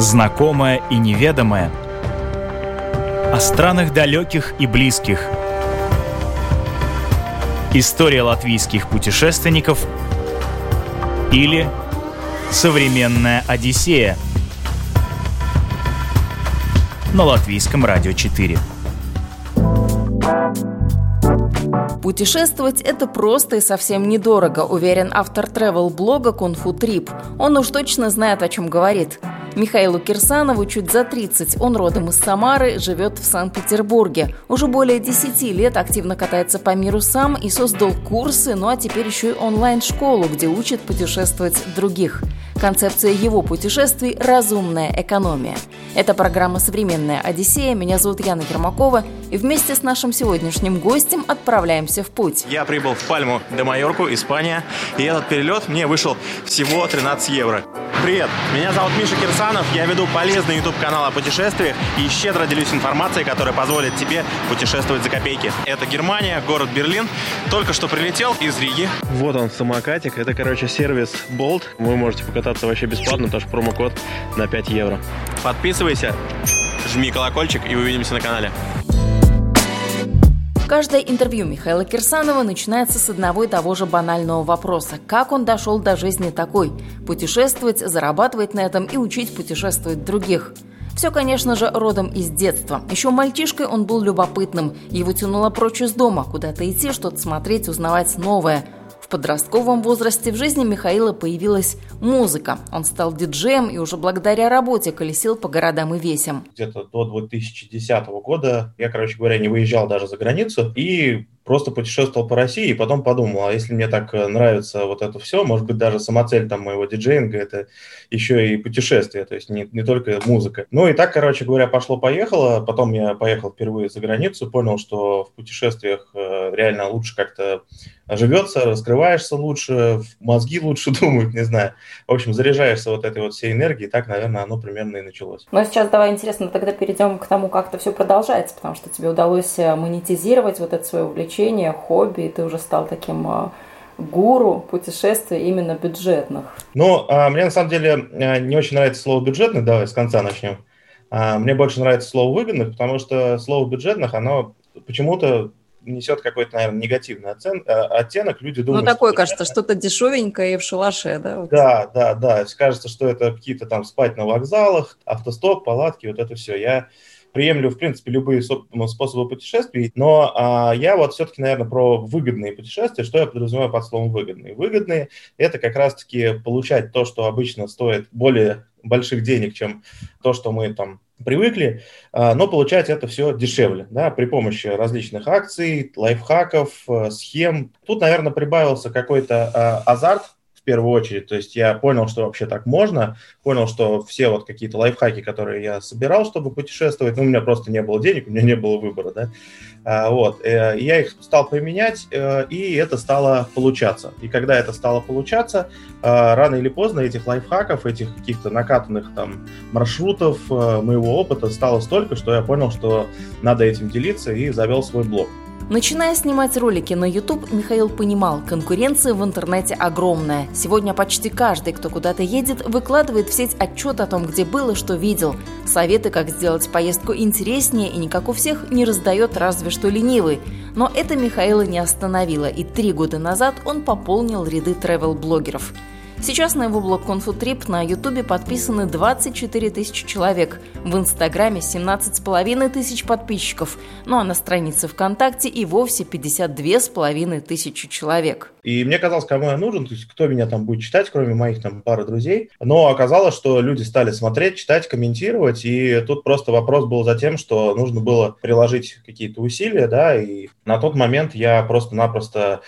Знакомое и неведомое. О странах далеких и близких. История латвийских путешественников или современная Одиссея на латвийском радио 4. Путешествовать – это просто и совсем недорого, уверен автор travel-блога Кунфу Трип. Он уж точно знает, о чем говорит. Михаилу Кирсанову чуть за 30. Он родом из Самары, живет в Санкт-Петербурге. Уже более 10 лет активно катается по миру сам и создал курсы, ну а теперь еще и онлайн-школу, где учит путешествовать других. Концепция его путешествий – разумная экономия. Это программа «Современная Одиссея». Меня зовут Яна Ермакова. И вместе с нашим сегодняшним гостем отправляемся в путь. Я прибыл в Пальму де Майорку, Испания. И этот перелет мне вышел всего 13 евро. Привет, меня зовут Миша Кирсанов, я веду полезный YouTube-канал о путешествиях и щедро делюсь информацией, которая позволит тебе путешествовать за копейки. Это Германия, город Берлин. Только что прилетел из Риги. Вот он, самокатик. Это, короче, сервис Bolt. Вы можете покататься вообще бесплатно, тоже промокод на 5 евро. Подписывайся, жми колокольчик и увидимся на канале. Каждое интервью Михаила Кирсанова начинается с одного и того же банального вопроса. Как он дошел до жизни такой? Путешествовать, зарабатывать на этом и учить путешествовать других. Все, конечно же, родом из детства. Еще мальчишкой он был любопытным. Его тянуло прочь из дома, куда-то идти, что-то смотреть, узнавать новое – подростковом возрасте в жизни Михаила появилась музыка. Он стал диджеем и уже благодаря работе колесил по городам и весям. Где-то до 2010 года я, короче говоря, не выезжал даже за границу и просто путешествовал по России и потом подумал, а если мне так э, нравится вот это все, может быть, даже самоцель там моего диджеинга – это еще и путешествие, то есть не, не только музыка. Ну и так, короче говоря, пошло-поехало. Потом я поехал впервые за границу, понял, что в путешествиях э, реально лучше как-то живется, раскрываешься лучше, мозги лучше думают, не знаю. В общем, заряжаешься вот этой вот всей энергией, так, наверное, оно примерно и началось. Ну а сейчас давай интересно, тогда перейдем к тому, как это все продолжается, потому что тебе удалось э, монетизировать вот это свое увлечение, хобби, и ты уже стал таким э, гуру путешествий именно бюджетных. Ну, а, мне на самом деле э, не очень нравится слово бюджетный, давай с конца начнем. А, мне больше нравится слово выгодных, потому что слово бюджетных, оно почему-то несет какой-то, наверное, негативный оцен... Э, оттенок. Люди думают... Ну, такое, что кажется, что-то дешевенькое и в шалаше, да? Вот. Да, да, да. Кажется, что это какие-то там спать на вокзалах, автостоп, палатки, вот это все. Я приемлю, в принципе, любые ну, способы путешествий, но а, я вот все-таки, наверное, про выгодные путешествия. Что я подразумеваю под словом выгодные? Выгодные – это как раз-таки получать то, что обычно стоит более больших денег, чем то, что мы там привыкли, а, но получать это все дешевле, да, при помощи различных акций, лайфхаков, э, схем. Тут, наверное, прибавился какой-то а, азарт в первую очередь. То есть я понял, что вообще так можно, понял, что все вот какие-то лайфхаки, которые я собирал, чтобы путешествовать, ну, у меня просто не было денег, у меня не было выбора, да, а, вот, э, я их стал применять, э, и это стало получаться. И когда это стало получаться, э, рано или поздно этих лайфхаков, этих каких-то накатанных там маршрутов, моего опыта стало столько, что я понял, что надо этим делиться и завел свой блог. Начиная снимать ролики на YouTube, Михаил понимал, конкуренция в интернете огромная. Сегодня почти каждый, кто куда-то едет, выкладывает в сеть отчет о том, где был и что видел. Советы, как сделать поездку интереснее и никак у всех не раздает разве что ленивый. Но это Михаила не остановило, и три года назад он пополнил ряды travel-блогеров. Сейчас на его блог Конфутрип на Ютубе подписаны 24 тысячи человек, в Инстаграме 17 с половиной тысяч подписчиков, ну а на странице ВКонтакте и вовсе 52 с половиной тысячи человек. И мне казалось, кому я нужен, то есть кто меня там будет читать, кроме моих там пары друзей. Но оказалось, что люди стали смотреть, читать, комментировать, и тут просто вопрос был за тем, что нужно было приложить какие-то усилия, да, и на тот момент я просто-напросто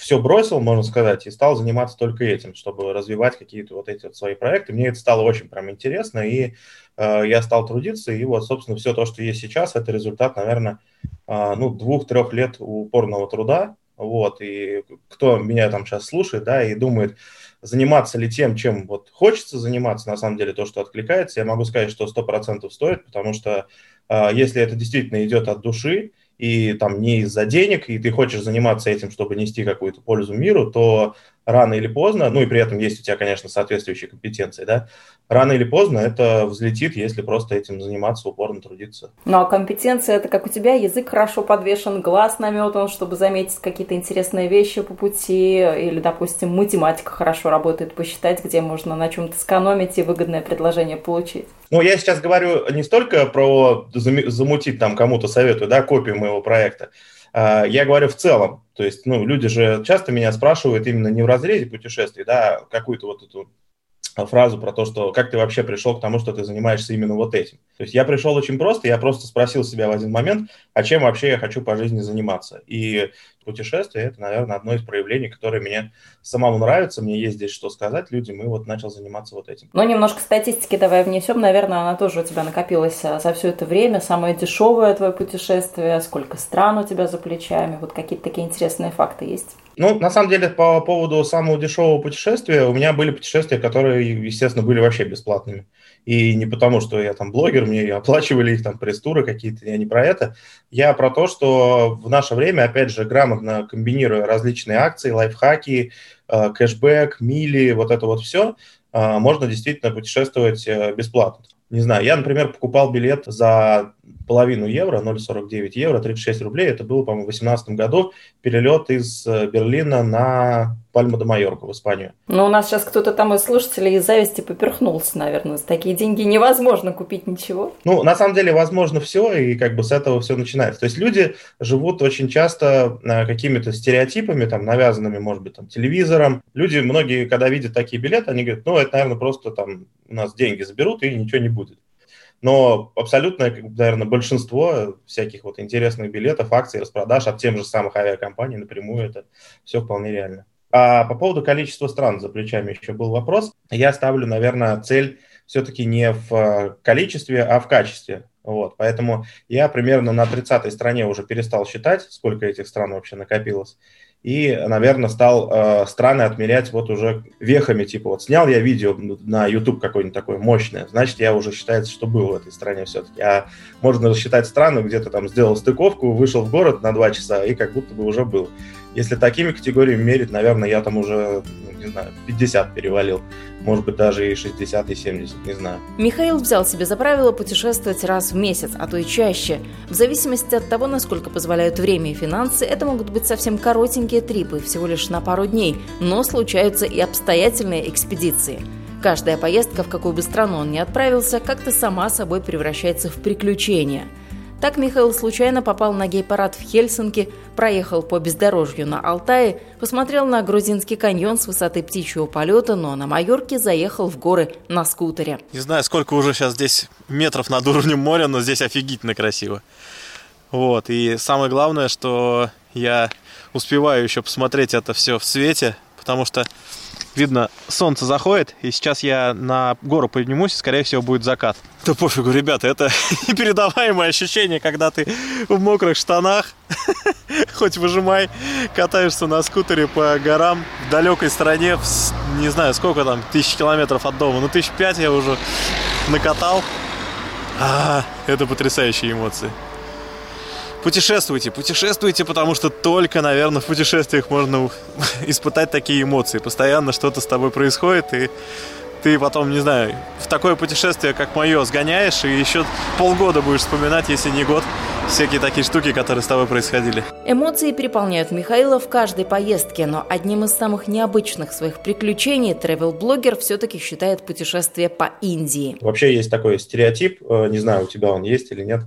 все бросил, можно сказать, и стал заниматься только этим, чтобы развивать какие-то вот эти вот свои проекты. Мне это стало очень прям интересно, и э, я стал трудиться, и вот, собственно, все то, что есть сейчас, это результат, наверное, э, ну, двух-трех лет упорного труда, вот, и кто меня там сейчас слушает, да, и думает, заниматься ли тем, чем вот хочется заниматься, на самом деле, то, что откликается, я могу сказать, что 100% стоит, потому что э, если это действительно идет от души, и там не из-за денег, и ты хочешь заниматься этим, чтобы нести какую-то пользу миру, то рано или поздно, ну и при этом есть у тебя, конечно, соответствующие компетенции, да, рано или поздно это взлетит, если просто этим заниматься, упорно трудиться. Ну а компетенция это как у тебя, язык хорошо подвешен, глаз наметан, чтобы заметить какие-то интересные вещи по пути, или, допустим, математика хорошо работает, посчитать, где можно на чем-то сэкономить и выгодное предложение получить. Ну, я сейчас говорю не столько про замутить там кому-то советую, да, копию моего проекта, а, я говорю в целом, то есть, ну, люди же часто меня спрашивают именно не в разрезе путешествий, да, какую-то вот эту фразу про то, что как ты вообще пришел к тому, что ты занимаешься именно вот этим. То есть я пришел очень просто, я просто спросил себя в один момент, а чем вообще я хочу по жизни заниматься. И путешествие – это, наверное, одно из проявлений, которое мне самому нравится, мне есть здесь что сказать людям, и вот начал заниматься вот этим. Ну, немножко статистики давай внесем, наверное, она тоже у тебя накопилась а, за все это время. Самое дешевое твое путешествие, сколько стран у тебя за плечами, вот какие-то такие интересные факты есть? Ну, на самом деле, по поводу самого дешевого путешествия, у меня были путешествия, которые, естественно, были вообще бесплатными. И не потому, что я там блогер, мне оплачивали их там пресс-туры какие-то, я не про это. Я про то, что в наше время, опять же, грамотно комбинируя различные акции, лайфхаки, э, кэшбэк, мили, вот это вот все, э, можно действительно путешествовать э, бесплатно. Не знаю, я, например, покупал билет за половину евро, 0,49 евро, 36 рублей. Это было, по-моему, в 2018 году перелет из э, Берлина на Пальма де Майорку в Испанию. Ну, у нас сейчас кто-то там из слушателей из зависти поперхнулся, наверное. За такие деньги невозможно купить ничего. Ну, на самом деле, возможно все, и как бы с этого все начинается. То есть люди живут очень часто э, какими-то стереотипами, там, навязанными, может быть, там, телевизором. Люди, многие, когда видят такие билеты, они говорят, ну, это, наверное, просто там у нас деньги заберут, и ничего не будет. Но абсолютно, наверное, большинство всяких вот интересных билетов, акций, распродаж от тех же самых авиакомпаний напрямую, это все вполне реально. А по поводу количества стран за плечами еще был вопрос. Я ставлю, наверное, цель все-таки не в э, количестве, а в качестве. Вот, поэтому я примерно на 30-й стране уже перестал считать, сколько этих стран вообще накопилось и, наверное, стал э, страны отмерять вот уже вехами, типа вот снял я видео на YouTube какое-нибудь такое мощное, значит, я уже считается, что был в этой стране все-таки. А можно рассчитать страну, где ты там сделал стыковку, вышел в город на два часа и как будто бы уже был. Если такими категориями мерить, наверное, я там уже, ну, не знаю, 50 перевалил. Может быть, даже и 60, и 70, не знаю. Михаил взял себе за правило путешествовать раз в месяц, а то и чаще. В зависимости от того, насколько позволяют время и финансы, это могут быть совсем коротенькие трипы, всего лишь на пару дней, но случаются и обстоятельные экспедиции. Каждая поездка, в какую бы страну он ни отправился, как-то сама собой превращается в приключение – так Михаил случайно попал на гей-парад в Хельсинки, проехал по бездорожью на Алтае, посмотрел на грузинский каньон с высоты птичьего полета, но на Майорке заехал в горы на скутере. Не знаю, сколько уже сейчас здесь метров над уровнем моря, но здесь офигительно красиво. Вот, и самое главное, что я успеваю еще посмотреть это все в свете, потому что видно, солнце заходит, и сейчас я на гору поднимусь, и, скорее всего, будет закат. Да пофигу, ребята, это непередаваемое ощущение, когда ты в мокрых штанах, хоть выжимай, катаешься на скутере по горам в далекой стране, в, не знаю, сколько там, тысяч километров от дома, ну, тысяч пять я уже накатал. А, это потрясающие эмоции. Путешествуйте, путешествуйте, потому что только, наверное, в путешествиях можно испытать такие эмоции. Постоянно что-то с тобой происходит, и ты потом, не знаю, в такое путешествие, как мое, сгоняешь, и еще полгода будешь вспоминать, если не год, всякие такие штуки, которые с тобой происходили. Эмоции переполняют Михаила в каждой поездке, но одним из самых необычных своих приключений travel-блогер все-таки считает путешествие по Индии. Вообще есть такой стереотип, э, не знаю, у тебя он есть или нет,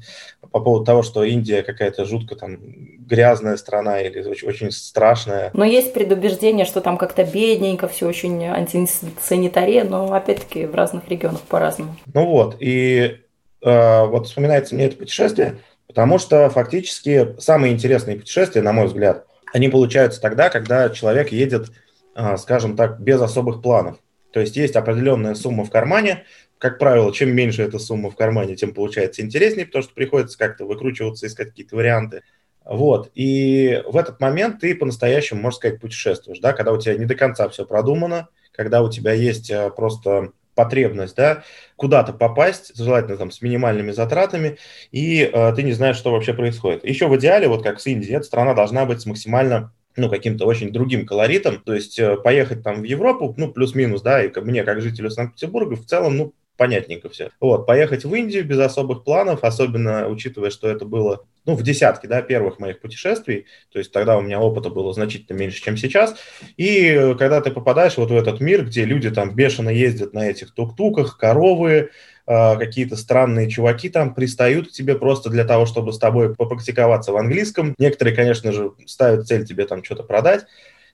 по поводу того, что Индия какая-то жутко там грязная страна или очень, очень страшная. Но есть предубеждение, что там как-то бедненько, все очень антисанитария, но опять-таки в разных регионах по-разному. Ну вот, и э, вот вспоминается мне это путешествие, потому что фактически самые интересные путешествия, на мой взгляд, они получаются тогда, когда человек едет, э, скажем так, без особых планов. То есть есть определенная сумма в кармане, как правило, чем меньше эта сумма в кармане, тем получается интереснее, потому что приходится как-то выкручиваться, искать какие-то варианты. Вот. И в этот момент ты по-настоящему, можно сказать, путешествуешь, да, когда у тебя не до конца все продумано, когда у тебя есть э, просто потребность, да, куда-то попасть, желательно там с минимальными затратами, и э, ты не знаешь, что вообще происходит. Еще в идеале, вот как с Индией, эта страна должна быть с максимально ну, каким-то очень другим колоритом. То есть э, поехать там в Европу, ну, плюс-минус, да, и мне, как жителю Санкт-Петербурга, в целом, ну, понятненько все. Вот, поехать в Индию без особых планов, особенно учитывая, что это было, ну, в десятке, да, первых моих путешествий, то есть тогда у меня опыта было значительно меньше, чем сейчас, и э, когда ты попадаешь вот в этот мир, где люди там бешено ездят на этих тук-туках, коровы, э, какие-то странные чуваки там пристают к тебе просто для того, чтобы с тобой попрактиковаться в английском. Некоторые, конечно же, ставят цель тебе там что-то продать.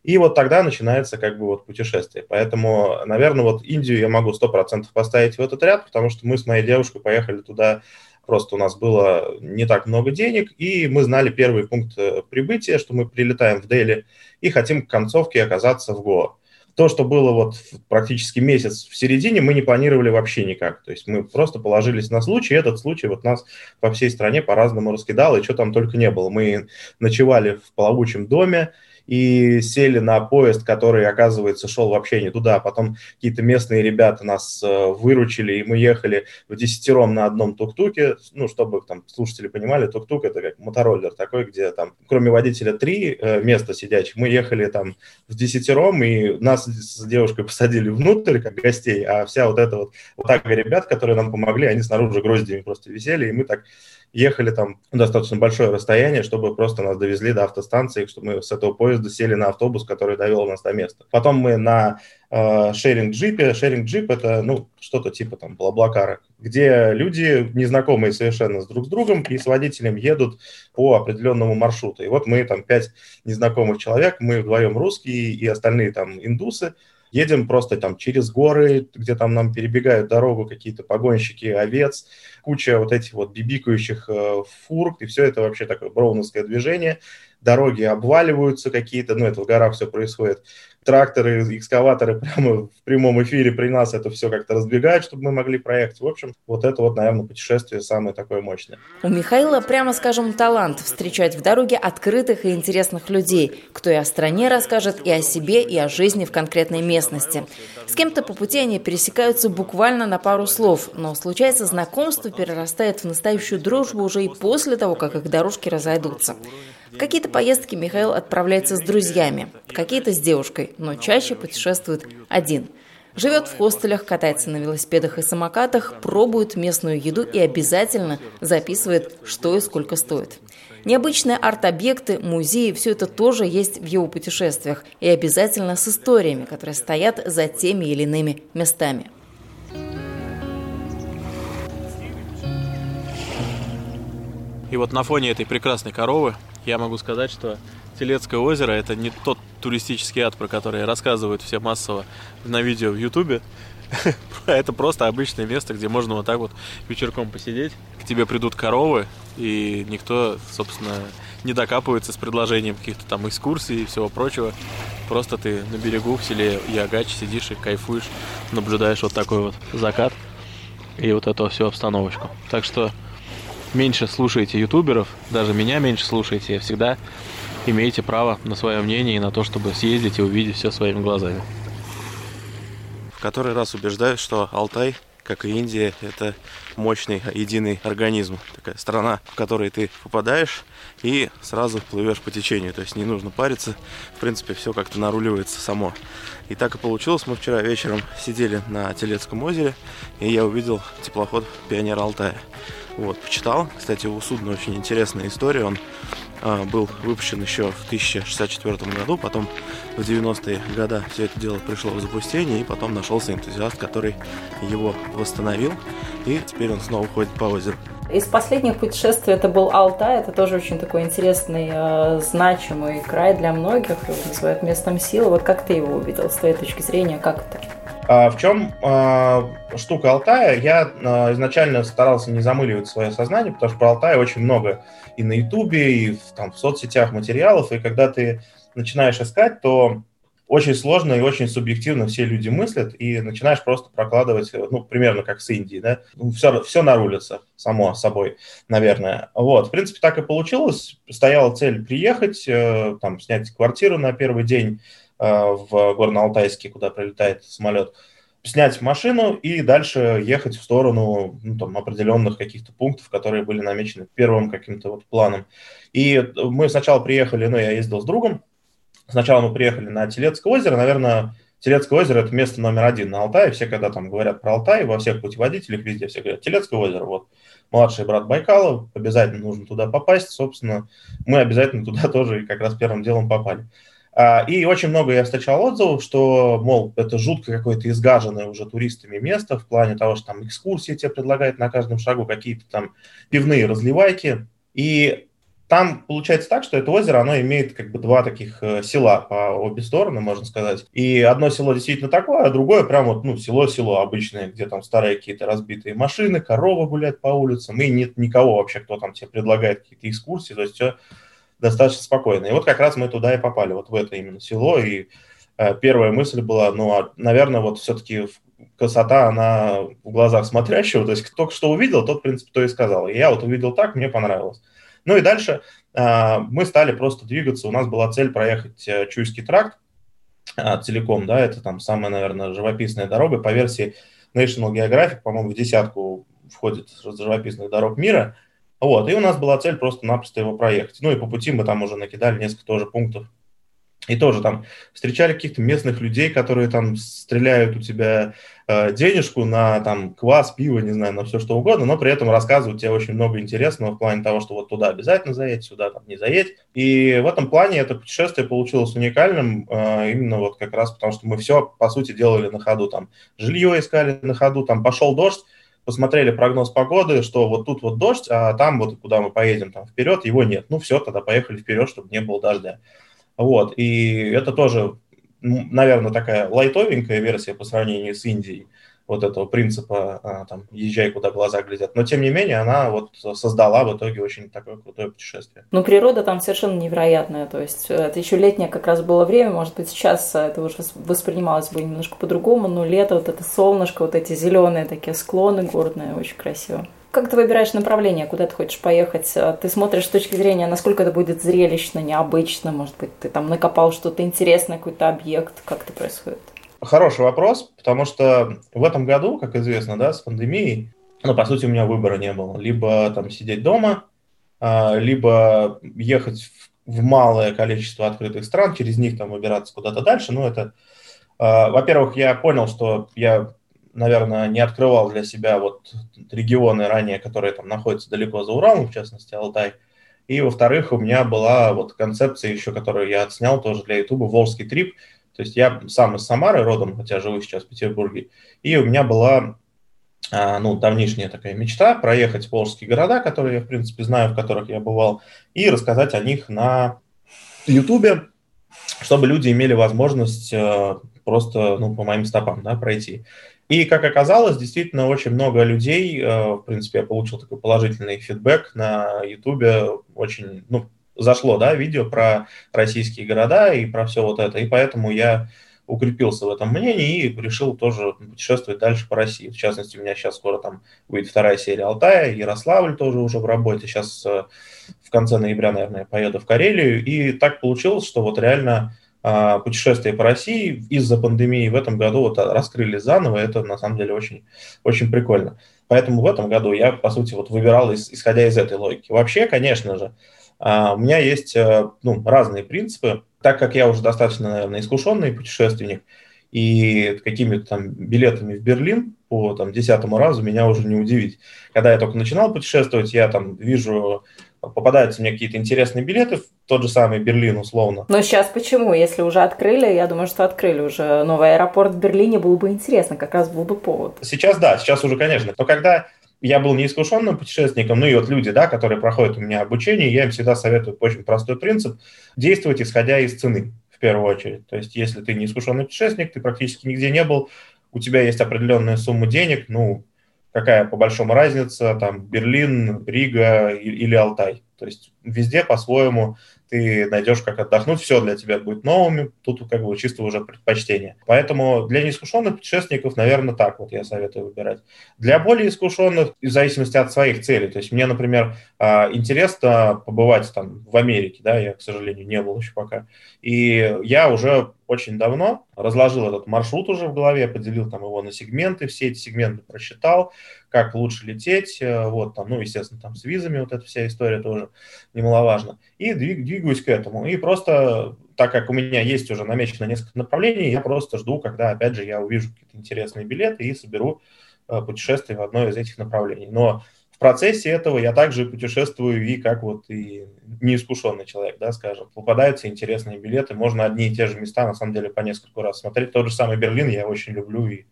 И вот тогда начинается как бы вот путешествие. Поэтому, наверное, вот Индию я могу 100% поставить в этот ряд, потому что мы с моей девушкой поехали туда просто у нас было не так много денег, и мы знали первый пункт э, прибытия, что мы прилетаем в Дели и хотим к концовке оказаться в Гоа. То, что было вот практически месяц в середине, мы не планировали вообще никак. То есть мы просто положились на случай, и этот случай вот нас по всей стране по-разному раскидал, и что там только не было. Мы ночевали в плавучем доме, и сели на поезд, который, оказывается, шел вообще не туда. Потом какие-то местные ребята нас э, выручили, и мы ехали в десятером на одном тук-туке. Ну, чтобы там слушатели понимали, тук-тук это как мотороллер такой, где там кроме водителя три э, места сидячих, мы ехали там в десятером, и нас с девушкой посадили внутрь, как гостей, а вся вот эта вот, вот так ребят, которые нам помогли, они снаружи гроздями просто висели, и мы так ехали там достаточно большое расстояние, чтобы просто нас довезли до автостанции, чтобы мы с этого поезда сели на автобус, который довел нас до места. Потом мы на э, шеринг-джипе, шеринг-джип это, ну, что-то типа там блаблакара, где люди, незнакомые совершенно с друг с другом и с водителем едут по определенному маршруту. И вот мы там пять незнакомых человек, мы вдвоем русские и остальные там индусы, едем просто там через горы, где там нам перебегают дорогу какие-то погонщики овец, куча вот этих вот бибикающих э, фур, и все это вообще такое броуновское движение, дороги обваливаются какие-то, ну это в горах все происходит, тракторы, экскаваторы прямо в прямом эфире при нас это все как-то разбегают, чтобы мы могли проехать. В общем, вот это вот, наверное, путешествие самое такое мощное. У Михаила, прямо скажем, талант встречать в дороге открытых и интересных людей, кто и о стране расскажет, и о себе, и о жизни в конкретной местности. С кем-то по пути они пересекаются буквально на пару слов, но случается знакомство перерастает в настоящую дружбу уже и после того, как их дорожки разойдутся. В какие-то поездки Михаил отправляется с друзьями, какие-то с девушкой, но чаще путешествует один. Живет в хостелях, катается на велосипедах и самокатах, пробует местную еду и обязательно записывает, что и сколько стоит. Необычные арт-объекты, музеи – все это тоже есть в его путешествиях и обязательно с историями, которые стоят за теми или иными местами. И вот на фоне этой прекрасной коровы я могу сказать, что Телецкое озеро – это не тот туристический ад, про который рассказывают все массово на видео в Ютубе. Это просто обычное место, где можно вот так вот вечерком посидеть. К тебе придут коровы, и никто, собственно, не докапывается с предложением каких-то там экскурсий и всего прочего. Просто ты на берегу в селе Ягач сидишь и кайфуешь, наблюдаешь вот такой вот закат и вот эту всю обстановочку. Так что меньше слушаете ютуберов, даже меня меньше слушаете, всегда имеете право на свое мнение и на то, чтобы съездить и увидеть все своими глазами. В который раз убеждаюсь, что Алтай, как и Индия, это мощный единый организм. Такая страна, в которой ты попадаешь и сразу плывешь по течению. То есть не нужно париться. В принципе, все как-то наруливается само. И так и получилось. Мы вчера вечером сидели на Телецком озере, и я увидел теплоход Пионер Алтая. Вот, почитал. Кстати, у судна очень интересная история. Он был выпущен еще в 1064 году, потом в 90-е годы все это дело пришло в запустение, и потом нашелся энтузиаст, который его восстановил, и теперь он снова ходит по озеру. Из последних путешествий это был Алтай, это тоже очень такой интересный, э, значимый край для многих, его называют местом силы. Вот как ты его увидел, с твоей точки зрения, как это? А, в чем а, штука Алтая? Я а, изначально старался не замыливать свое сознание, потому что про Алтай очень много и на Ютубе, и в, там, в соцсетях материалов, и когда ты начинаешь искать, то очень сложно и очень субъективно все люди мыслят, и начинаешь просто прокладывать, ну, примерно как с Индией, да, все, ну, все нарулится само собой, наверное. Вот, в принципе, так и получилось. Стояла цель приехать, э, там, снять квартиру на первый день, в Горно-Алтайске, куда прилетает самолет, снять машину и дальше ехать в сторону ну, там, определенных каких-то пунктов, которые были намечены первым каким-то вот планом. И мы сначала приехали, ну, я ездил с другом, сначала мы приехали на Телецкое озеро, наверное, Телецкое озеро – это место номер один на Алтае. Все, когда там говорят про Алтай, во всех путеводителях везде все говорят Телецкое озеро. Вот младший брат Байкала, обязательно нужно туда попасть. Собственно, мы обязательно туда тоже как раз первым делом попали. А, и очень много я встречал отзывов, что, мол, это жутко какое-то изгаженное уже туристами место в плане того, что там экскурсии тебе предлагают на каждом шагу, какие-то там пивные разливайки. И там получается так, что это озеро, оно имеет как бы два таких э, села по обе стороны, можно сказать. И одно село действительно такое, а другое прям вот, ну, село-село обычное, где там старые какие-то разбитые машины, коровы гуляют по улицам, и нет никого вообще, кто там тебе предлагает какие-то экскурсии, то есть все достаточно спокойно. И вот как раз мы туда и попали, вот в это именно село, и э, первая мысль была, ну, а, наверное, вот все-таки красота, она в глазах смотрящего, то есть кто что увидел, тот, в принципе, то и сказал. И я вот увидел так, мне понравилось. Ну и дальше э, мы стали просто двигаться. У нас была цель проехать э, Чуйский тракт э, целиком, да, это там самая, наверное, живописная дорога по версии National Geographic, по-моему, в десятку входит живописных дорог мира. Вот, и у нас была цель просто-напросто его проехать. Ну и по пути мы там уже накидали несколько тоже пунктов и тоже там встречали каких-то местных людей, которые там стреляют у тебя э, денежку на там квас, пиво, не знаю, на все что угодно, но при этом рассказывают тебе очень много интересного в плане того, что вот туда обязательно заедь, сюда там не заедь. И в этом плане это путешествие получилось уникальным э, именно вот как раз потому, что мы все, по сути, делали на ходу. Там жилье искали на ходу, там пошел дождь, посмотрели прогноз погоды, что вот тут вот дождь, а там вот куда мы поедем там вперед, его нет. Ну все, тогда поехали вперед, чтобы не было дождя. Вот, и это тоже, наверное, такая лайтовенькая версия по сравнению с Индией, вот этого принципа, а, там, езжай, куда глаза глядят. Но, тем не менее, она вот создала в итоге очень такое крутое путешествие. Ну, природа там совершенно невероятная. То есть это еще летнее как раз было время. Может быть, сейчас это уже воспринималось бы немножко по-другому, но лето, вот это солнышко, вот эти зеленые такие склоны горные, очень красиво. Как ты выбираешь направление, куда ты хочешь поехать? А ты смотришь с точки зрения, насколько это будет зрелищно, необычно, может быть, ты там накопал что-то интересное, какой-то объект, как это происходит? Хороший вопрос, потому что в этом году, как известно, да, с пандемией, ну, по сути, у меня выбора не было. Либо там сидеть дома, а, либо ехать в малое количество открытых стран, через них там выбираться куда-то дальше. Ну, это, а, во-первых, я понял, что я наверное, не открывал для себя вот регионы ранее, которые там находятся далеко за Уралом, в частности, Алтай. И, во-вторых, у меня была вот концепция еще, которую я отснял тоже для Ютуба, Волжский трип. То есть я сам из Самары родом, хотя живу сейчас в Петербурге. И у меня была а, ну, давнишняя такая мечта проехать волжские города, которые я, в принципе, знаю, в которых я бывал, и рассказать о них на Ютубе, чтобы люди имели возможность э, просто, ну, по моим стопам, да, пройти. И, как оказалось, действительно очень много людей, э, в принципе, я получил такой положительный фидбэк на Ютубе, очень, ну, зашло, да, видео про российские города и про все вот это, и поэтому я укрепился в этом мнении и решил тоже путешествовать дальше по России. В частности, у меня сейчас скоро там выйдет вторая серия Алтая, Ярославль тоже уже в работе. Сейчас э, в конце ноября, наверное, поеду в Карелию. И так получилось, что вот реально а, путешествия по России из-за пандемии в этом году вот раскрыли заново, это на самом деле очень, очень прикольно. Поэтому в этом году я, по сути, вот выбирал, исходя из этой логики. Вообще, конечно же, у меня есть э, ну, разные принципы, так как я уже достаточно, наверное, искушенный путешественник, и какими-то там билетами в Берлин по там десятому разу меня уже не удивить. Когда я только начинал путешествовать, я там вижу попадаются мне какие-то интересные билеты в тот же самый Берлин, условно. Но сейчас почему? Если уже открыли, я думаю, что открыли уже новый аэропорт в Берлине, было бы интересно, как раз был бы повод. Сейчас да, сейчас уже, конечно. Но когда я был неискушенным путешественником, ну и вот люди, да, которые проходят у меня обучение, я им всегда советую очень простой принцип – действовать исходя из цены в первую очередь. То есть если ты неискушенный путешественник, ты практически нигде не был, у тебя есть определенная сумма денег, ну, какая по большому разница, там, Берлин, Рига или Алтай. То есть везде по-своему ты найдешь, как отдохнуть, все для тебя будет новым, тут как бы чисто уже предпочтение. Поэтому для неискушенных путешественников, наверное, так вот я советую выбирать. Для более искушенных, в зависимости от своих целей, то есть мне, например, интересно побывать там в Америке, да, я, к сожалению, не был еще пока, и я уже очень давно разложил этот маршрут уже в голове, поделил там его на сегменты, все эти сегменты просчитал, как лучше лететь, э, вот там, ну, естественно, там с визами вот эта вся история тоже немаловажна. И двиг, двигаюсь к этому. И просто, так как у меня есть уже намечено несколько направлений, я просто жду, когда, опять же, я увижу какие-то интересные билеты и соберу э, путешествие в одно из этих направлений. Но в процессе этого я также путешествую и как вот и неискушенный человек, да, скажем. Попадаются интересные билеты, можно одни и те же места, на самом деле, по несколько раз смотреть. Тот же самый Берлин я очень люблю и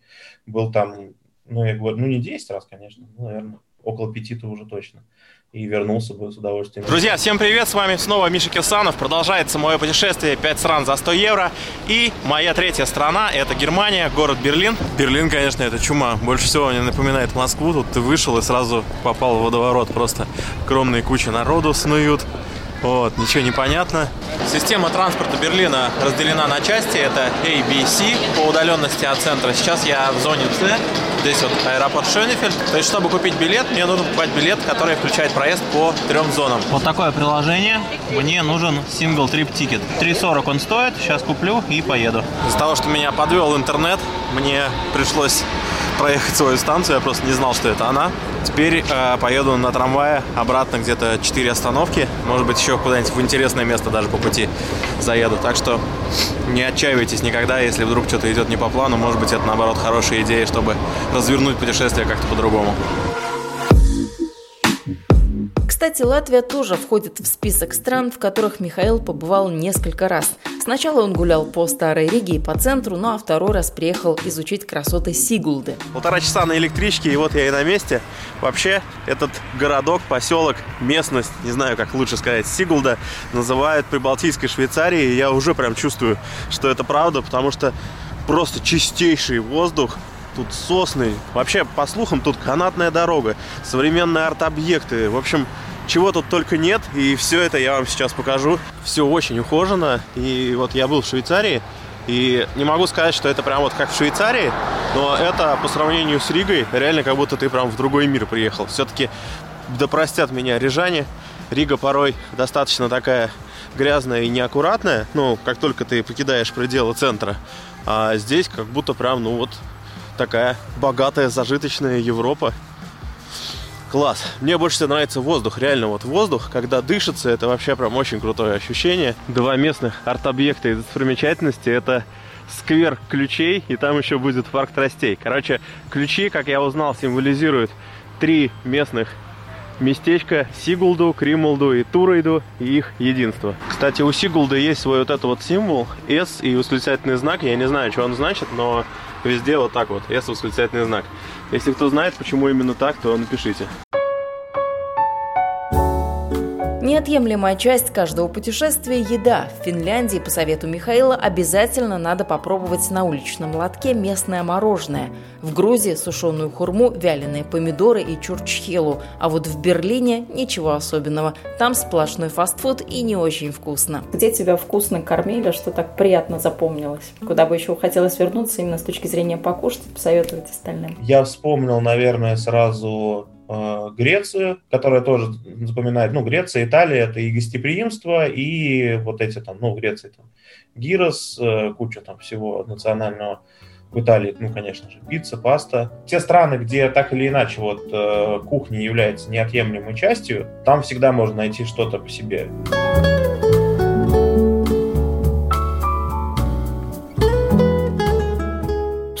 был там, ну, я говорю, ну, не 10 раз, конечно, ну, наверное, около пяти-то уже точно и вернулся бы с удовольствием. Друзья, всем привет, с вами снова Миша Кирсанов. Продолжается мое путешествие 5 стран за 100 евро. И моя третья страна – это Германия, город Берлин. Берлин, конечно, это чума. Больше всего мне напоминает Москву. Тут ты вышел и сразу попал в водоворот. Просто огромные кучи народу снуют. Вот, ничего не понятно. Система транспорта Берлина разделена на части. Это A, B, C по удаленности от центра. Сейчас я в зоне C. Здесь вот аэропорт Шönефельд. То есть, чтобы купить билет, мне нужно покупать билет, который включает проезд по трем зонам. Вот такое приложение. Мне нужен single trip ticket. 3,40 он стоит. Сейчас куплю и поеду. Из-за того, что меня подвел интернет, мне пришлось проехать свою станцию. Я просто не знал, что это она. Теперь э, поеду на трамвае обратно где-то 4 остановки. Может быть, еще куда-нибудь в интересное место даже по пути заеду. Так что не отчаивайтесь никогда, если вдруг что-то идет не по плану. Может быть, это наоборот хорошая идея, чтобы развернуть путешествие как-то по-другому. Кстати, Латвия тоже входит в список стран, в которых Михаил побывал несколько раз. Сначала он гулял по Старой Риге и по центру, ну а второй раз приехал изучить красоты Сигулды. Полтора часа на электричке, и вот я и на месте. Вообще, этот городок, поселок, местность, не знаю, как лучше сказать, Сигулда, называют Прибалтийской Швейцарией. И я уже прям чувствую, что это правда, потому что просто чистейший воздух, тут сосны. Вообще, по слухам, тут канатная дорога, современные арт-объекты. В общем, чего тут только нет, и все это я вам сейчас покажу. Все очень ухожено, и вот я был в Швейцарии, и не могу сказать, что это прям вот как в Швейцарии, но это по сравнению с Ригой реально как будто ты прям в другой мир приехал. Все-таки, да простят меня рижане, Рига порой достаточно такая грязная и неаккуратная, ну, как только ты покидаешь пределы центра. А здесь как будто прям, ну вот, такая богатая, зажиточная Европа. Класс. Мне больше всего нравится воздух. Реально вот воздух, когда дышится, это вообще прям очень крутое ощущение. Два местных арт-объекта и достопримечательности. Это сквер ключей, и там еще будет парк тростей. Короче, ключи, как я узнал, символизируют три местных местечка Сигулду, Кримулду и Турейду и их единство. Кстати, у Сигулды есть свой вот этот вот символ S и восклицательный знак. Я не знаю, что он значит, но везде вот так вот, S восклицательный знак. Если кто знает, почему именно так, то напишите. Неотъемлемая часть каждого путешествия – еда. В Финляндии, по совету Михаила, обязательно надо попробовать на уличном лотке местное мороженое. В Грузии – сушеную хурму, вяленые помидоры и чурчхелу. А вот в Берлине – ничего особенного. Там сплошной фастфуд и не очень вкусно. Где тебя вкусно кормили, что так приятно запомнилось? Куда бы еще хотелось вернуться именно с точки зрения покушать, посоветовать остальным? Я вспомнил, наверное, сразу Э, Грецию, которая тоже запоминает, ну, Греция, Италия, это и гостеприимство, и вот эти там, ну, Греция, там, гирос, э, куча там всего национального. В Италии, ну, конечно же, пицца, паста. Те страны, где так или иначе вот э, кухня является неотъемлемой частью, там всегда можно найти что-то по себе.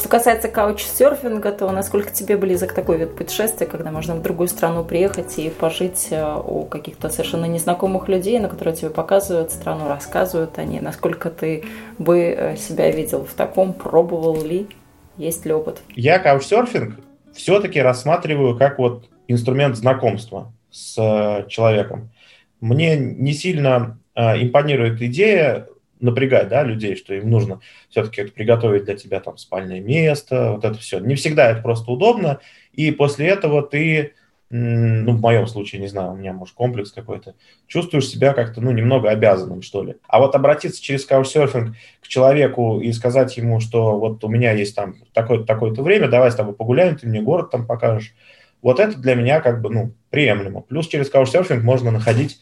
Что касается каучсерфинга, то насколько тебе близок такой вид путешествия, когда можно в другую страну приехать и пожить э, у каких-то совершенно незнакомых людей, на которые тебе показывают страну, рассказывают они, насколько ты бы э, себя видел в таком, пробовал ли, есть ли опыт? Я каучсерфинг все-таки рассматриваю как вот инструмент знакомства с э, человеком. Мне не сильно импонирует идея напрягать, да, людей, что им нужно все-таки приготовить для тебя там спальное место, вот это все. Не всегда это просто удобно, и после этого ты, ну, в моем случае, не знаю, у меня, может, комплекс какой-то, чувствуешь себя как-то, ну, немного обязанным, что ли. А вот обратиться через каучсерфинг к человеку и сказать ему, что вот у меня есть там такое-то, такое-то время, давай с тобой погуляем, ты мне город там покажешь, вот это для меня как бы, ну, приемлемо. Плюс через каучсерфинг можно находить,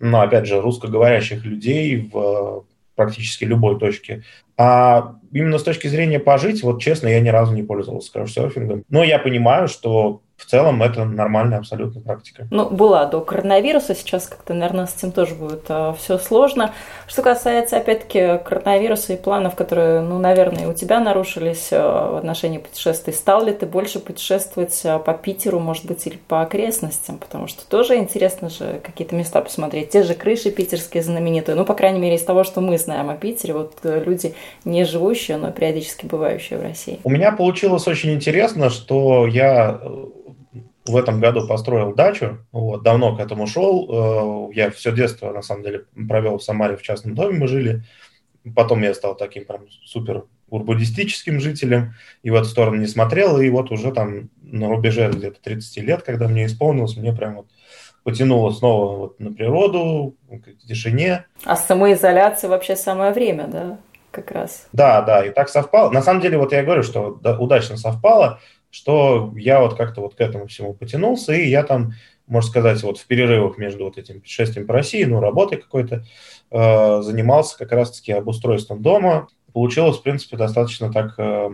ну, опять же, русскоговорящих людей в практически любой точки. А именно с точки зрения пожить, вот честно, я ни разу не пользовался каучсерфингом. Но я понимаю, что в целом это нормальная абсолютно практика. Ну, была до коронавируса, сейчас как-то, наверное, с этим тоже будет а, все сложно. Что касается, опять-таки, коронавируса и планов, которые, ну, наверное, у тебя нарушились а, в отношении путешествий, стал ли ты больше путешествовать а, по Питеру, может быть, или по окрестностям? Потому что тоже интересно же какие-то места посмотреть. Те же крыши питерские знаменитые, ну, по крайней мере, из того, что мы знаем о Питере, вот э, люди не живущие, но периодически бывающие в России. У меня получилось очень интересно, что я э, в этом году построил дачу, вот, давно к этому шел. Э, я все детство, на самом деле, провел в Самаре в частном доме, мы жили. Потом я стал таким прям супер урбанистическим жителем, и в эту сторону не смотрел, и вот уже там на рубеже где-то 30 лет, когда мне исполнилось, мне прям вот потянуло снова вот на природу, к тишине. А самоизоляция вообще самое время, да? Как раз. Да, да, и так совпало. На самом деле, вот я говорю, что удачно совпало, что я вот как-то вот к этому всему потянулся, и я там, можно сказать, вот в перерывах между вот этим путешествием по России, ну, работой какой-то, э, занимался как раз-таки обустройством дома. Получилось, в принципе, достаточно так э,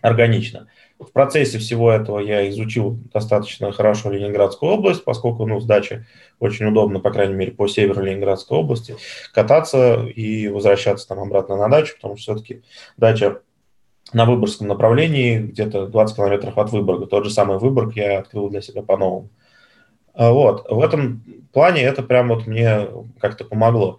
органично. В процессе всего этого я изучил достаточно хорошо Ленинградскую область, поскольку, ну, с дачи очень удобно, по крайней мере, по северу Ленинградской области, кататься и возвращаться там обратно на дачу, потому что все-таки дача на Выборгском направлении, где-то 20 километров от Выборга. Тот же самый Выборг я открыл для себя по-новому. А, вот. В этом плане это прям вот мне как-то помогло.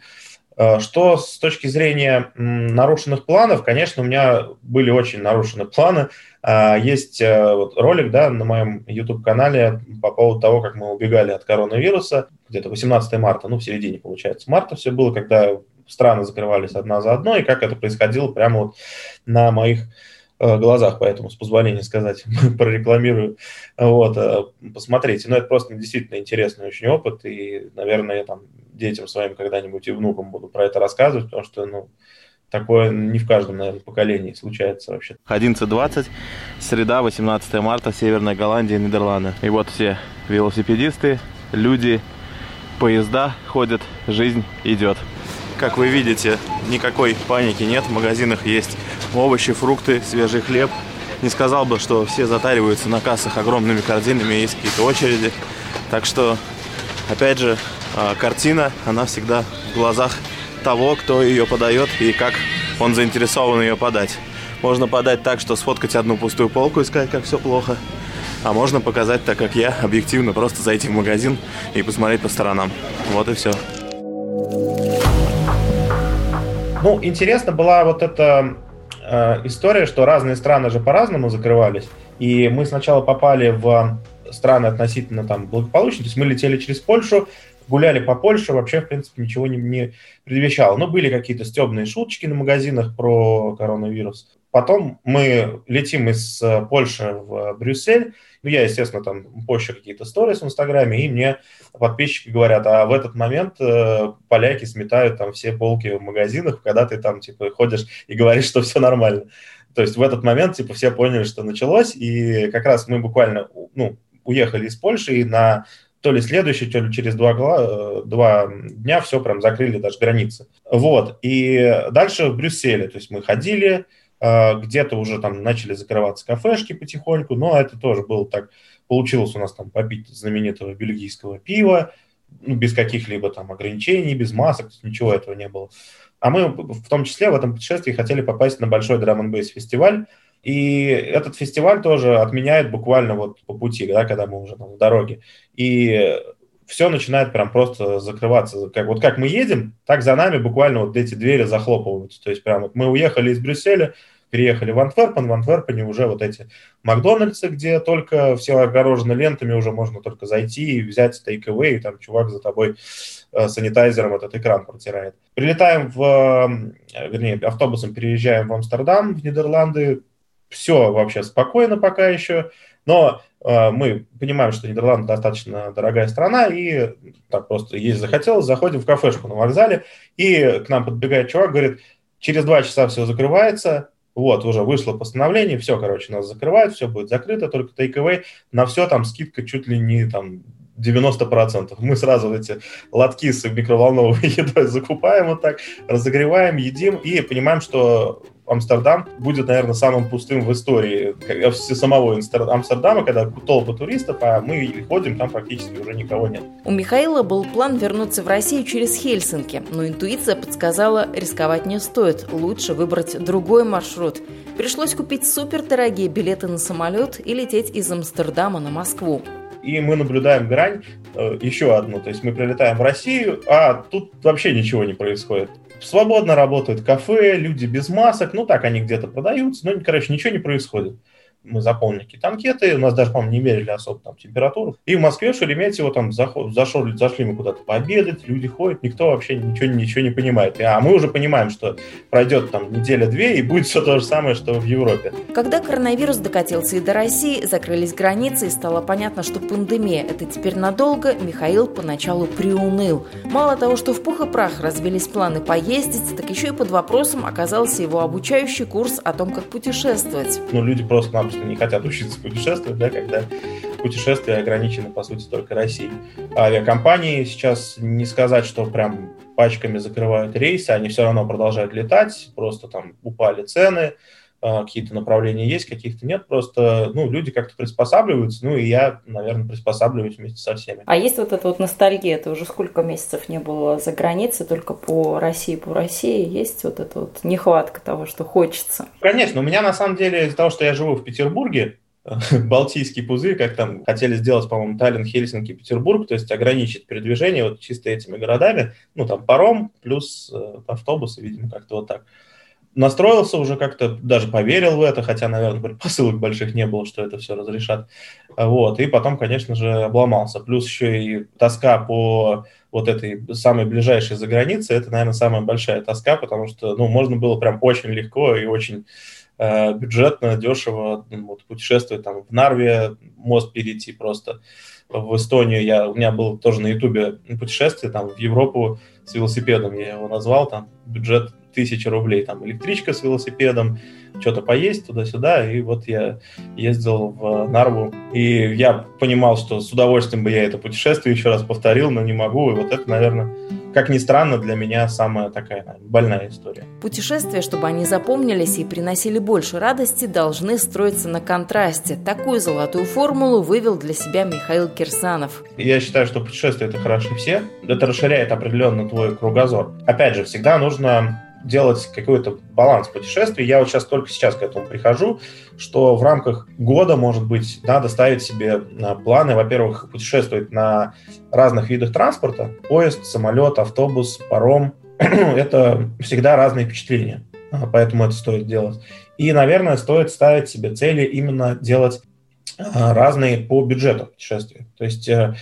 А, что с точки зрения нарушенных планов, конечно, у меня были очень нарушены планы. А, есть э, вот ролик да, на моем YouTube-канале по поводу того, как мы убегали от коронавируса. Где-то 18 марта, ну, в середине, получается, марта все было, когда страны закрывались одна за одной, и как это происходило прямо вот на моих э, глазах, поэтому, с позволения сказать, прорекламирую. Вот, э, посмотрите. Но это просто действительно интересный очень опыт, и, наверное, я там детям своим когда-нибудь и внукам буду про это рассказывать, потому что, ну, такое не в каждом, наверное, поколении случается вообще. 11.20, среда, 18 марта, Северная Голландия, Нидерланды. И вот все велосипедисты, люди, поезда ходят, жизнь идет. Как вы видите, никакой паники нет. В магазинах есть овощи, фрукты, свежий хлеб. Не сказал бы, что все затариваются на кассах огромными корзинами, есть какие-то очереди. Так что, опять же, а, картина, она всегда в глазах того, кто ее подает и как он заинтересован ее подать. Можно подать так, что сфоткать одну пустую полку и сказать, как все плохо. А можно показать так, как я, объективно, просто зайти в магазин и посмотреть по сторонам. Вот и все. Ну, интересно была вот эта э, история, что разные страны же по-разному закрывались. И мы сначала попали в страны относительно там благополучные, то есть мы летели через Польшу, гуляли по Польше, вообще, в принципе, ничего не, не предвещало. Ну, были какие-то стебные шуточки на магазинах про коронавирус. Потом мы летим из э, Польши в Брюссель. Ну, я, естественно, там позже какие-то сторис в Инстаграме, и мне подписчики говорят, а в этот момент э, поляки сметают там все полки в магазинах, когда ты там, типа, ходишь и говоришь, что все нормально. То есть в этот момент, типа, все поняли, что началось, и как раз мы буквально, ну, уехали из Польши, и на то ли следующий, то ли через два, э, два дня все прям закрыли даже границы. Вот, и дальше в Брюсселе, то есть мы ходили, где-то уже там начали закрываться кафешки потихоньку, но это тоже было так, получилось у нас там попить знаменитого бельгийского пива, ну, без каких-либо там ограничений, без масок, ничего этого не было. А мы в том числе в этом путешествии хотели попасть на большой драм н фестиваль, и этот фестиваль тоже отменяет буквально вот по пути, да, когда мы уже там в дороге. И все начинает прям просто закрываться. Как, вот как мы едем, так за нами буквально вот эти двери захлопываются. То есть прям вот мы уехали из Брюсселя, переехали в Антверпен, в Антверпене уже вот эти Макдональдсы, где только все огорожены лентами, уже можно только зайти и взять тейк-эвэй, и там чувак за тобой э, санитайзером этот экран протирает. Прилетаем в, э, вернее, автобусом переезжаем в Амстердам, в Нидерланды, все вообще спокойно пока еще, но мы понимаем, что Нидерланды достаточно дорогая страна, и так просто есть захотелось, заходим в кафешку на вокзале, и к нам подбегает чувак, говорит, через два часа все закрывается, вот, уже вышло постановление, все, короче, нас закрывают, все будет закрыто, только take на все там скидка чуть ли не там 90%. Мы сразу эти лотки с микроволновой едой закупаем вот так, разогреваем, едим и понимаем, что Амстердам будет, наверное, самым пустым в истории самого Амстердама, когда толпы туристов, а мы ходим, там практически уже никого нет. У Михаила был план вернуться в Россию через Хельсинки, но интуиция подсказала, рисковать не стоит, лучше выбрать другой маршрут. Пришлось купить супердорогие билеты на самолет и лететь из Амстердама на Москву и мы наблюдаем грань э, еще одну. То есть мы прилетаем в Россию, а тут вообще ничего не происходит. Свободно работают кафе, люди без масок, ну так они где-то продаются, но, короче, ничего не происходит мы заполнили какие-то анкеты, у нас даже, по-моему, не мерили особо там температуру. И в Москве, в Шереметьево, там зашел, зашли мы куда-то пообедать, люди ходят, никто вообще ничего, ничего не понимает. А мы уже понимаем, что пройдет там неделя-две, и будет все то же самое, что в Европе. Когда коронавирус докатился и до России, закрылись границы, и стало понятно, что пандемия – это теперь надолго, Михаил поначалу приуныл. Мало того, что в пух и прах разбились планы поездить, так еще и под вопросом оказался его обучающий курс о том, как путешествовать. Ну, люди просто просто не хотят учиться путешествовать, да, когда путешествия ограничены, по сути, только Россией. Авиакомпании сейчас не сказать, что прям пачками закрывают рейсы, они все равно продолжают летать, просто там упали цены, какие-то направления есть, каких-то нет, просто, ну, люди как-то приспосабливаются, ну, и я, наверное, приспосабливаюсь вместе со всеми. А есть вот эта вот ностальгия, это уже сколько месяцев не было за границей, только по России, по России, есть вот эта вот нехватка того, что хочется? Конечно, у меня, на самом деле, из-за того, что я живу в Петербурге, Балтийский пузырь, как там хотели сделать, по-моему, Таллин, Хельсинки, Петербург, то есть ограничить передвижение вот чисто этими городами, ну, там паром плюс э, автобусы, видимо, как-то вот так настроился уже как-то, даже поверил в это, хотя, наверное, предпосылок больших не было, что это все разрешат. Вот. И потом, конечно же, обломался. Плюс еще и тоска по вот этой самой ближайшей за границей, это, наверное, самая большая тоска, потому что, ну, можно было прям очень легко и очень э, бюджетно, дешево вот, путешествовать там в Нарве, мост перейти просто в Эстонию. Я, у меня был тоже на Ютубе путешествие там в Европу с велосипедом, я его назвал, там бюджет тысячи рублей, там электричка с велосипедом, что-то поесть туда-сюда, и вот я ездил в Нарву, и я понимал, что с удовольствием бы я это путешествие еще раз повторил, но не могу, и вот это, наверное, как ни странно, для меня самая такая больная история. Путешествия, чтобы они запомнились и приносили больше радости, должны строиться на контрасте. Такую золотую формулу вывел для себя Михаил Кирсанов. Я считаю, что путешествия это хороши все. Это расширяет определенно твой кругозор. Опять же, всегда нужно делать какой-то баланс путешествий. Я вот сейчас только сейчас к этому прихожу, что в рамках года, может быть, надо ставить себе а, планы, во-первых, путешествовать на разных видах транспорта. Поезд, самолет, автобус, паром. это всегда разные впечатления, а, поэтому это стоит делать. И, наверное, стоит ставить себе цели именно делать а, разные по бюджету путешествия. То есть э,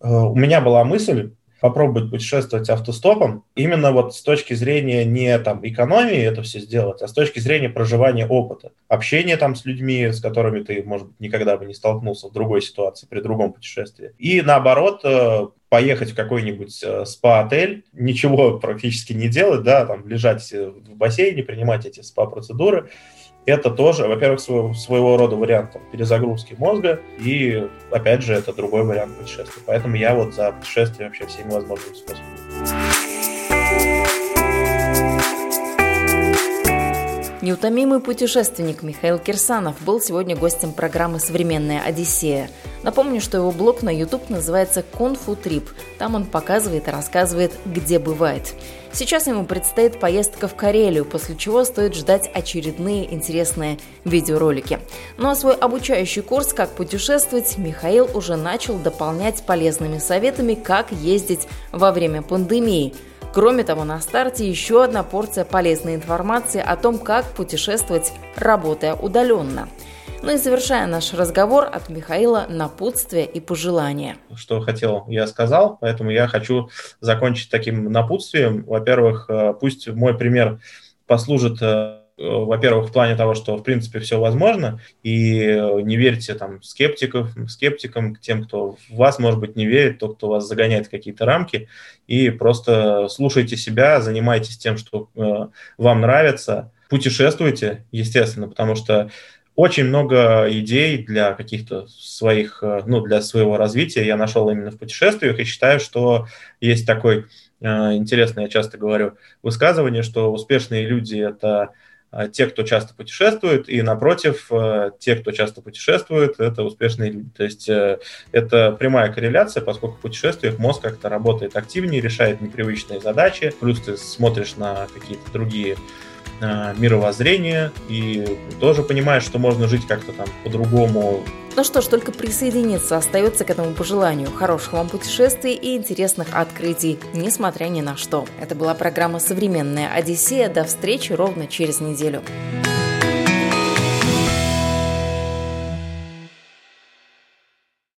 э, у меня была мысль попробовать путешествовать автостопом, именно вот с точки зрения не там экономии это все сделать, а с точки зрения проживания опыта, общения там с людьми, с которыми ты, может быть, никогда бы не столкнулся в другой ситуации, при другом путешествии. И наоборот, э, поехать в какой-нибудь э, спа-отель, ничего практически не делать, да, там лежать в бассейне, принимать эти спа-процедуры, это тоже, во-первых, своего, своего рода вариант там, перезагрузки мозга, и, опять же, это другой вариант путешествия. Поэтому я вот за путешествие вообще всеми возможными способами. Неутомимый путешественник Михаил Кирсанов был сегодня гостем программы «Современная Одиссея». Напомню, что его блог на YouTube называется «Кунфу Трип». Там он показывает и рассказывает, где бывает. Сейчас ему предстоит поездка в Карелию, после чего стоит ждать очередные интересные видеоролики. Ну а свой обучающий курс «Как путешествовать» Михаил уже начал дополнять полезными советами, как ездить во время пандемии – Кроме того, на старте еще одна порция полезной информации о том, как путешествовать, работая удаленно. Ну и завершая наш разговор от Михаила напутствие и пожелания. Что хотел, я сказал, поэтому я хочу закончить таким напутствием. Во-первых, э, пусть мой пример послужит э, во-первых, в плане того, что в принципе все возможно, и э, не верьте там скептиков, скептикам, тем, кто в вас, может быть, не верит, тот, кто вас загоняет в какие-то рамки, и просто слушайте себя, занимайтесь тем, что э, вам нравится, путешествуйте, естественно, потому что очень много идей для каких-то своих, э, ну, для своего развития я нашел именно в путешествиях. И считаю, что есть такой интересное, я часто говорю, высказывание, что успешные люди – это те, кто часто путешествует, и напротив, э, те, кто часто путешествует, это успешные люди. То есть э, это прямая корреляция, поскольку в путешествиях мозг как-то работает активнее, решает непривычные задачи, плюс ты смотришь на какие-то другие э, мировоззрения и тоже понимаешь, что можно жить как-то там по-другому, ну что ж, только присоединиться остается к этому пожеланию. Хороших вам путешествий и интересных открытий, несмотря ни на что. Это была программа «Современная Одиссея». До встречи ровно через неделю.